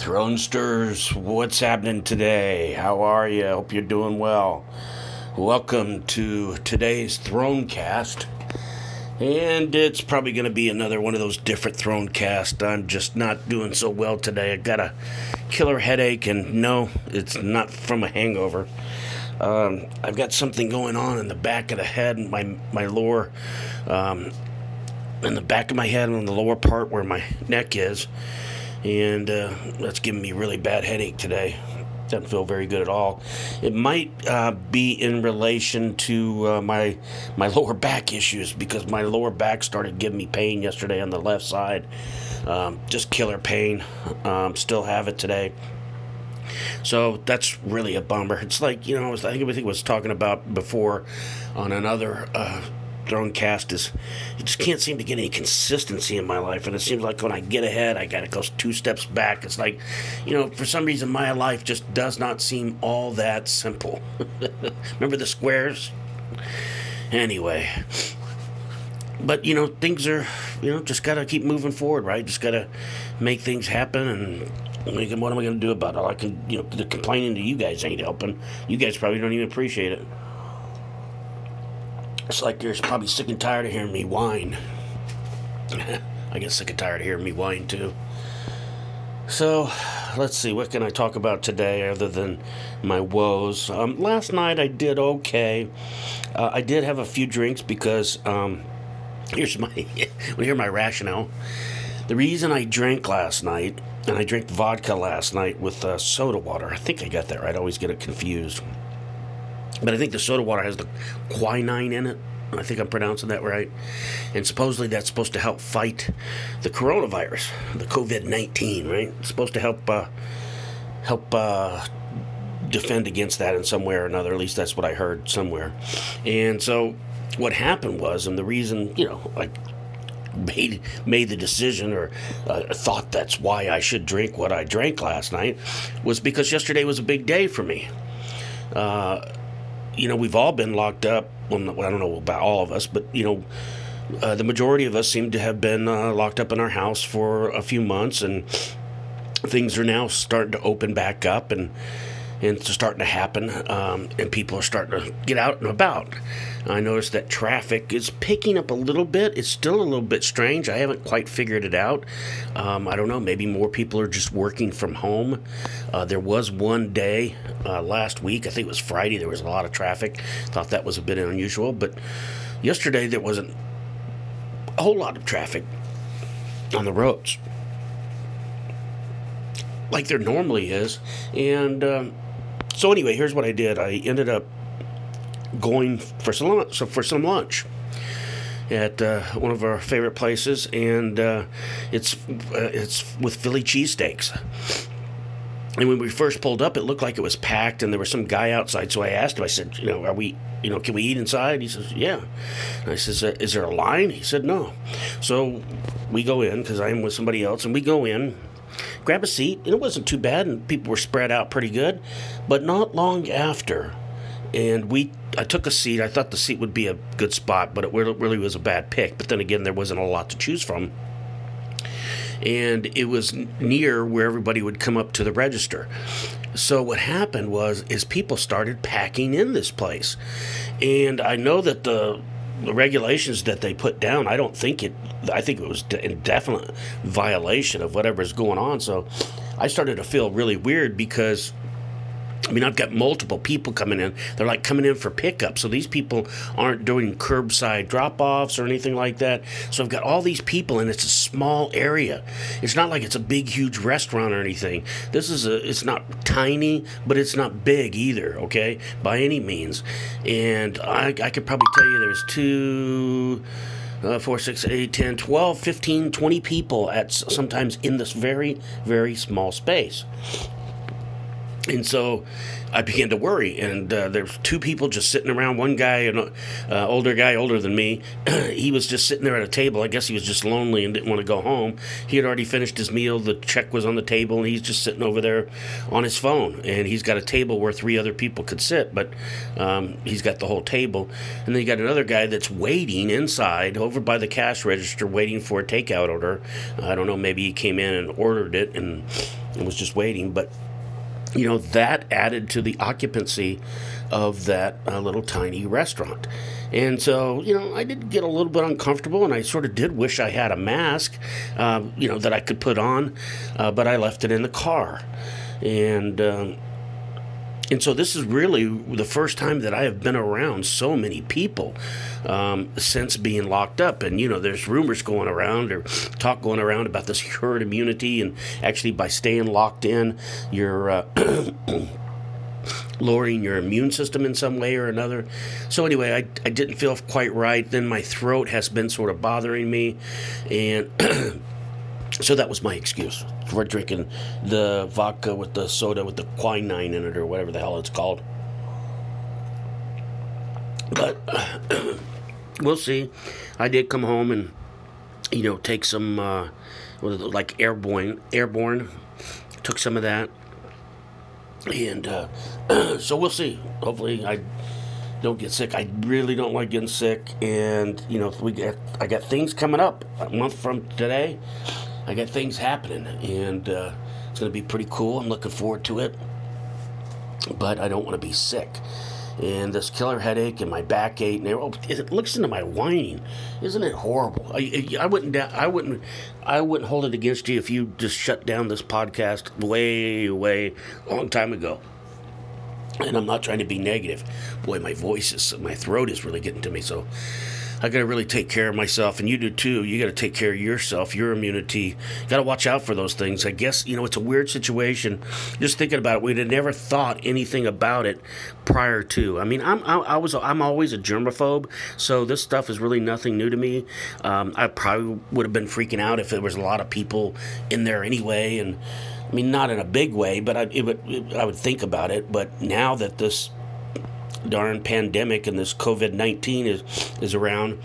Thronesters, what's happening today? How are you? Hope you're doing well. Welcome to today's Thronecast. And it's probably going to be another one of those different Thronecast. I'm just not doing so well today. I got a killer headache, and no, it's not from a hangover. Um, I've got something going on in the back of the head, my my lower, um, in the back of my head, and on the lower part where my neck is and uh, that's giving me really bad headache today. Doesn't feel very good at all. It might uh, be in relation to uh, my my lower back issues because my lower back started giving me pain yesterday on the left side. Um, just killer pain. Um, still have it today. So that's really a bummer. It's like you know, I think everything was talking about before on another uh, Thronecast is you just can't seem to get any consistency in my life, and it seems like when I get ahead, I got to go two steps back. It's like, you know, for some reason, my life just does not seem all that simple. Remember the squares? Anyway, but you know, things are, you know, just gotta keep moving forward, right? Just gotta make things happen and. What am I going to do about it? I can, you know, the complaining to you guys ain't helping. You guys probably don't even appreciate it. It's like you're probably sick and tired of hearing me whine. I get sick and tired of hearing me whine too. So, let's see, what can I talk about today other than my woes? Um, last night I did okay. Uh, I did have a few drinks because, um, here's my, well, here's my rationale. The reason I drank last night, and I drank vodka last night with uh, soda water, I think I got that right, I always get it confused. But I think the soda water has the quinine in it. I think I'm pronouncing that right. And supposedly that's supposed to help fight the coronavirus, the COVID 19, right? It's supposed to help uh, help uh, defend against that in some way or another. At least that's what I heard somewhere. And so what happened was, and the reason, you know, I made made the decision or uh, thought that's why I should drink what I drank last night was because yesterday was a big day for me. Uh, you know, we've all been locked up. Well, I don't know about all of us, but you know, uh, the majority of us seem to have been uh, locked up in our house for a few months, and things are now starting to open back up, and and it's starting to happen, um, and people are starting to get out and about. I noticed that traffic is picking up a little bit. It's still a little bit strange. I haven't quite figured it out. Um, I don't know. Maybe more people are just working from home. Uh, there was one day uh, last week, I think it was Friday, there was a lot of traffic. Thought that was a bit unusual, but yesterday there wasn't a whole lot of traffic on the roads like there normally is. And um, so anyway, here's what I did. I ended up going for some so for some lunch at uh, one of our favorite places, and uh, it's uh, it's with Philly cheesesteaks. And when we first pulled up, it looked like it was packed, and there was some guy outside. So I asked him. I said, "You know, are we? You know, can we eat inside?" He says, "Yeah." And I says, uh, "Is there a line?" He said, "No." So we go in because I'm with somebody else, and we go in grab a seat, and it wasn't too bad, and people were spread out pretty good. But not long after, and we I took a seat. I thought the seat would be a good spot, but it really was a bad pick. But then again, there wasn't a lot to choose from. And it was near where everybody would come up to the register. So what happened was is people started packing in this place. And I know that the the regulations that they put down, I don't think it. I think it was in definite violation of whatever's going on. So I started to feel really weird because I mean, I've got multiple people coming in. They're like coming in for pickup. So these people aren't doing curbside drop offs or anything like that. So I've got all these people, and it's a small area. It's not like it's a big, huge restaurant or anything. This is a, it's not tiny, but it's not big either, okay, by any means. And I, I could probably tell you there's two. Uh, 4, 6, 8, 10, 12, 15, 20 people at sometimes in this very, very small space. And so I began to worry, and uh, there's two people just sitting around. One guy, an uh, older guy, older than me, he was just sitting there at a table. I guess he was just lonely and didn't want to go home. He had already finished his meal. The check was on the table, and he's just sitting over there on his phone. And he's got a table where three other people could sit, but um, he's got the whole table. And then you got another guy that's waiting inside, over by the cash register, waiting for a takeout order. I don't know. Maybe he came in and ordered it and and was just waiting. But you know that added to the occupancy of that uh, little tiny restaurant. And so you know i did get a little bit uncomfortable and i sort of did wish i had a mask uh, you know that i could put on uh, but i left it in the car. And um, and so this is really the first time that I have been around so many people um, since being locked up. And you know, there's rumors going around or talk going around about this herd immunity, and actually by staying locked in, you're. Uh, lowering your immune system in some way or another. So, anyway, I, I didn't feel quite right. Then my throat has been sort of bothering me. And So that was my excuse for drinking the vodka with the soda with the quinine in it or whatever the hell it's called. But we'll see. I did come home and you know take some uh, like airborne airborne took some of that and uh, so we'll see. Hopefully I don't get sick. I really don't like getting sick, and you know we get I got things coming up a month from today. I got things happening, and uh, it's going to be pretty cool. I'm looking forward to it, but I don't want to be sick. And this killer headache and my backache, and oh, it looks into my whining. Isn't it horrible? I, I wouldn't, I wouldn't, I wouldn't hold it against you if you just shut down this podcast way, way, long time ago and I'm not trying to be negative. Boy, my voice is, my throat is really getting to me. So I got to really take care of myself, and you do too. You got to take care of yourself, your immunity. Got to watch out for those things. I guess you know it's a weird situation. Just thinking about it, we'd have never thought anything about it prior to. I mean, I'm I, I was I'm always a germaphobe, so this stuff is really nothing new to me. Um, I probably would have been freaking out if there was a lot of people in there anyway, and. I mean, not in a big way, but I, would, I would think about it. But now that this darn pandemic and this COVID nineteen is is around,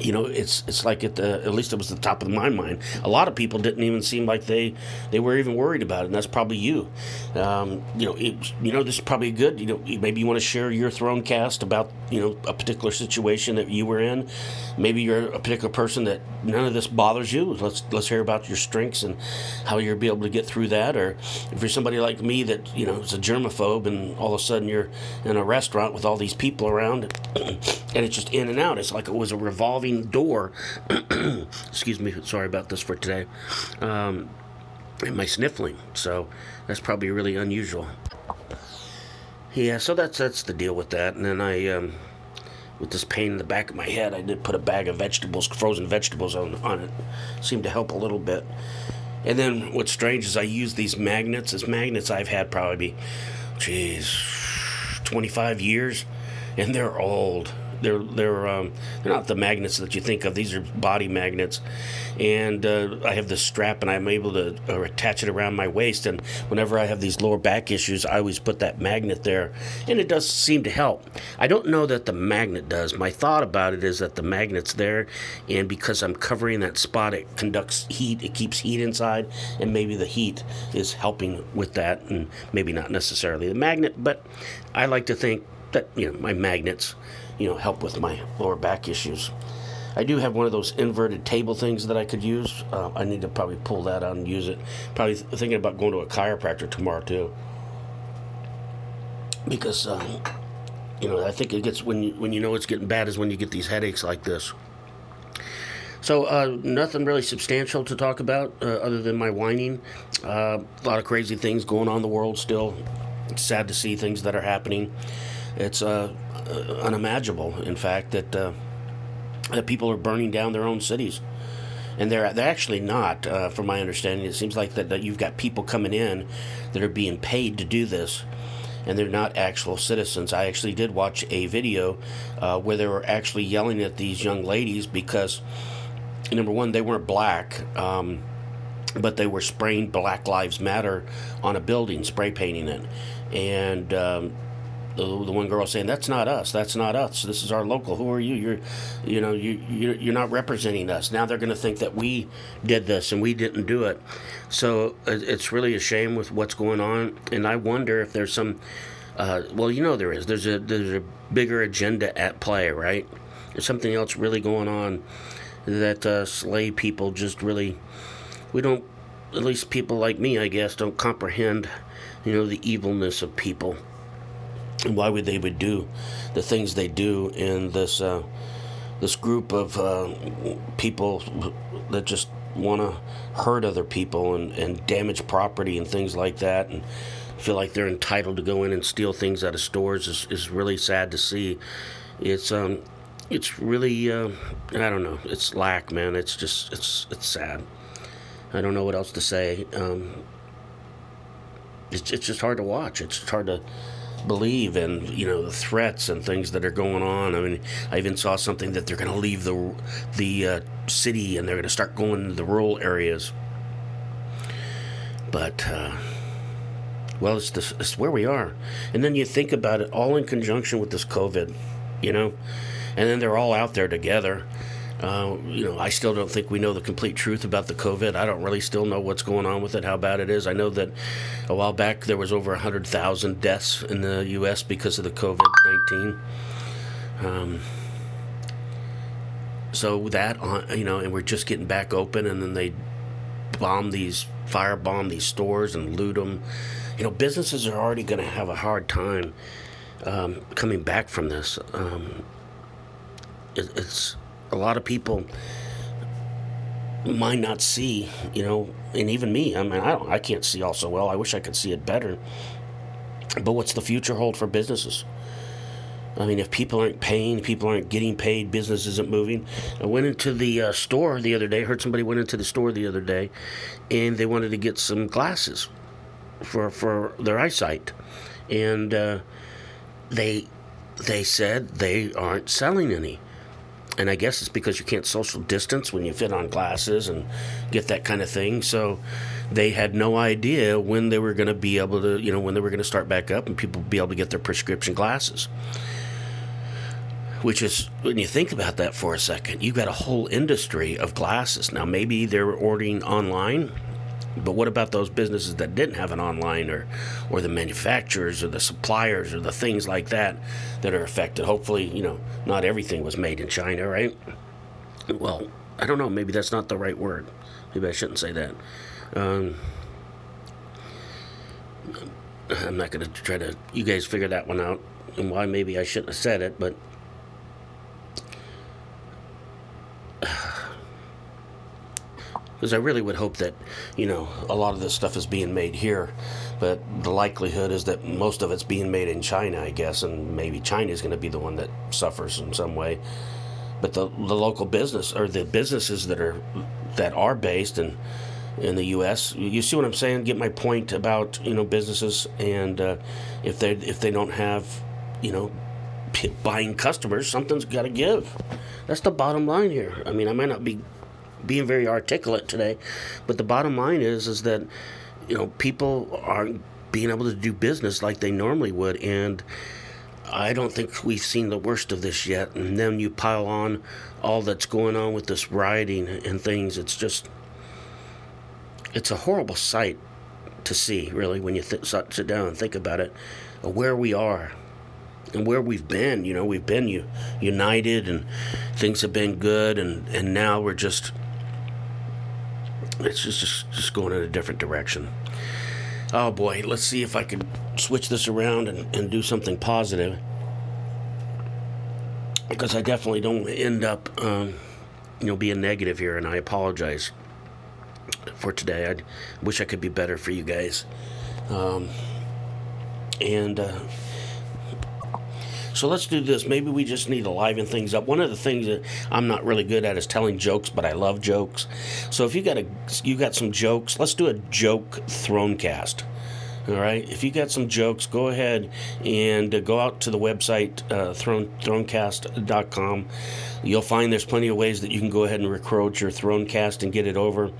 you know, it's it's like at the at least it was the top of my mind. A lot of people didn't even seem like they they were even worried about it, and that's probably you. Um, you know, it, you know, this is probably good. You know, maybe you want to share your throne cast about you know a particular situation that you were in. Maybe you're a particular person that none of this bothers you. Let's let's hear about your strengths and how you're be able to get through that. Or if you're somebody like me that you know is a germaphobe, and all of a sudden you're in a restaurant with all these people around, and it's just in and out. It's like it was a revolving revolving door. Excuse me, sorry about this for today. Um, and my sniffling, so that's probably really unusual. Yeah, so that's that's the deal with that. And then I, um, with this pain in the back of my head, I did put a bag of vegetables, frozen vegetables, on on it. Seemed to help a little bit. And then what's strange is I use these magnets. These magnets I've had probably, geez, 25 years, and they're old. They're they're um, they're not the magnets that you think of. These are body magnets, and uh, I have this strap, and I'm able to uh, attach it around my waist. And whenever I have these lower back issues, I always put that magnet there, and it does seem to help. I don't know that the magnet does. My thought about it is that the magnet's there, and because I'm covering that spot, it conducts heat. It keeps heat inside, and maybe the heat is helping with that, and maybe not necessarily the magnet, but I like to think that you know my magnets you know, help with my lower back issues. I do have one of those inverted table things that I could use. Uh, I need to probably pull that out and use it. Probably th- thinking about going to a chiropractor tomorrow too, because um, you know I think it gets when you when you know it's getting bad is when you get these headaches like this. So uh, nothing really substantial to talk about uh, other than my whining. Uh, a lot of crazy things going on in the world still. It's sad to see things that are happening. It's uh, unimaginable, in fact, that uh, that people are burning down their own cities, and they're they're actually not, uh, from my understanding. It seems like that, that you've got people coming in that are being paid to do this, and they're not actual citizens. I actually did watch a video uh, where they were actually yelling at these young ladies because number one, they weren't black. Um, but they were spraying Black Lives Matter on a building, spray painting it, and um, the, the one girl saying, "That's not us. That's not us. This is our local. Who are you? You're, you know, you you're not representing us." Now they're going to think that we did this and we didn't do it. So it's really a shame with what's going on, and I wonder if there's some. Uh, well, you know there is. There's a there's a bigger agenda at play, right? There's something else really going on that uh, slave people just really we don't at least people like me, I guess, don't comprehend, you know, the evilness of people and why would they would do the things they do in this uh, this group of uh, people that just want to hurt other people and, and damage property and things like that and feel like they're entitled to go in and steal things out of stores is, is really sad to see. It's um it's really uh, I don't know. It's lack, man. It's just it's it's sad. I don't know what else to say. Um, it's it's just hard to watch. It's hard to believe in you know the threats and things that are going on. I mean, I even saw something that they're going to leave the the uh, city and they're going to start going to the rural areas. But uh, well, it's, this, it's where we are, and then you think about it all in conjunction with this COVID, you know, and then they're all out there together. Uh, you know, I still don't think we know the complete truth about the COVID. I don't really still know what's going on with it, how bad it is. I know that a while back there was over 100,000 deaths in the U.S. because of the COVID 19. Um, so that, uh, you know, and we're just getting back open, and then they bomb these, firebomb these stores and loot them. You know, businesses are already going to have a hard time um, coming back from this. Um, it, it's a lot of people might not see, you know, and even me. I mean, I don't, I can't see all so well. I wish I could see it better. But what's the future hold for businesses? I mean, if people aren't paying, people aren't getting paid, business isn't moving. I went into the uh, store the other day. Heard somebody went into the store the other day, and they wanted to get some glasses for for their eyesight, and uh, they they said they aren't selling any and I guess it's because you can't social distance when you fit on glasses and get that kind of thing. So they had no idea when they were going to be able to, you know, when they were going to start back up and people be able to get their prescription glasses. Which is, when you think about that for a second, you've got a whole industry of glasses. Now, maybe they're ordering online but what about those businesses that didn't have an online or, or the manufacturers or the suppliers or the things like that that are affected? Hopefully, you know, not everything was made in China, right? Well, I don't know. Maybe that's not the right word. Maybe I shouldn't say that. Um, I'm not going to try to. You guys figure that one out and why maybe I shouldn't have said it, but because I really would hope that, you know, a lot of this stuff is being made here, but the likelihood is that most of it's being made in China, I guess, and maybe China is going to be the one that suffers in some way. But the the local business or the businesses that are that are based in in the U.S. You see what I'm saying? Get my point about you know businesses and uh, if they if they don't have you know buying customers, something's got to give. That's the bottom line here. I mean, I might not be being very articulate today, but the bottom line is is that you know people aren't being able to do business like they normally would, and I don't think we've seen the worst of this yet. And then you pile on all that's going on with this rioting and things. It's just it's a horrible sight to see, really, when you th- sit down and think about it, where we are and where we've been. You know, we've been united and things have been good, and, and now we're just it's just, just just going in a different direction. Oh boy, let's see if I can switch this around and, and do something positive. Because I definitely don't end up, um, you know, being negative here, and I apologize for today. I wish I could be better for you guys. Um, and uh, so let's do this. Maybe we just need to liven things up. One of the things that I'm not really good at is telling jokes, but I love jokes. So if you got a you got some jokes, let's do a joke Thronecast. All right. If you got some jokes, go ahead and uh, go out to the website uh, throne, thronecast.com. You'll find there's plenty of ways that you can go ahead and record your Thronecast and get it over.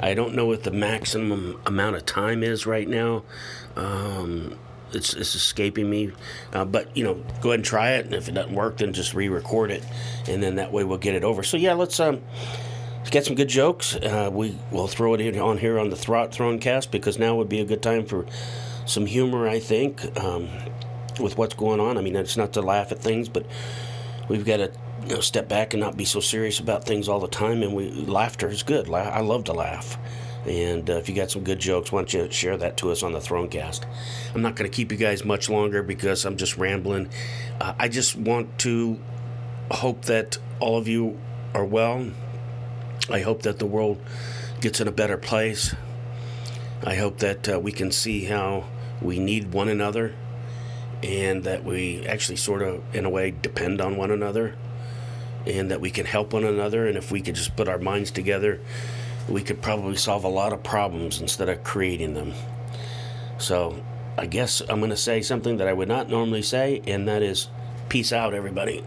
I don't know what the maximum amount of time is right now. Um, it's, it's escaping me. Uh, but you know, go ahead and try it, and if it doesn't work, then just re-record it, and then that way we'll get it over. So yeah, let's um, get some good jokes. Uh, we will throw it on here on the Throt Throne Cast because now would be a good time for some humor, I think, um, with what's going on. I mean, it's not to laugh at things, but we've got to you know, step back and not be so serious about things all the time. And we laughter is good. La- I love to laugh. And uh, if you got some good jokes, why don't you share that to us on the Thronecast? I'm not going to keep you guys much longer because I'm just rambling. Uh, I just want to hope that all of you are well. I hope that the world gets in a better place. I hope that uh, we can see how we need one another and that we actually sort of, in a way, depend on one another and that we can help one another. And if we could just put our minds together, we could probably solve a lot of problems instead of creating them. So I guess I'm going to say something that I would not normally say, and that is peace out, everybody.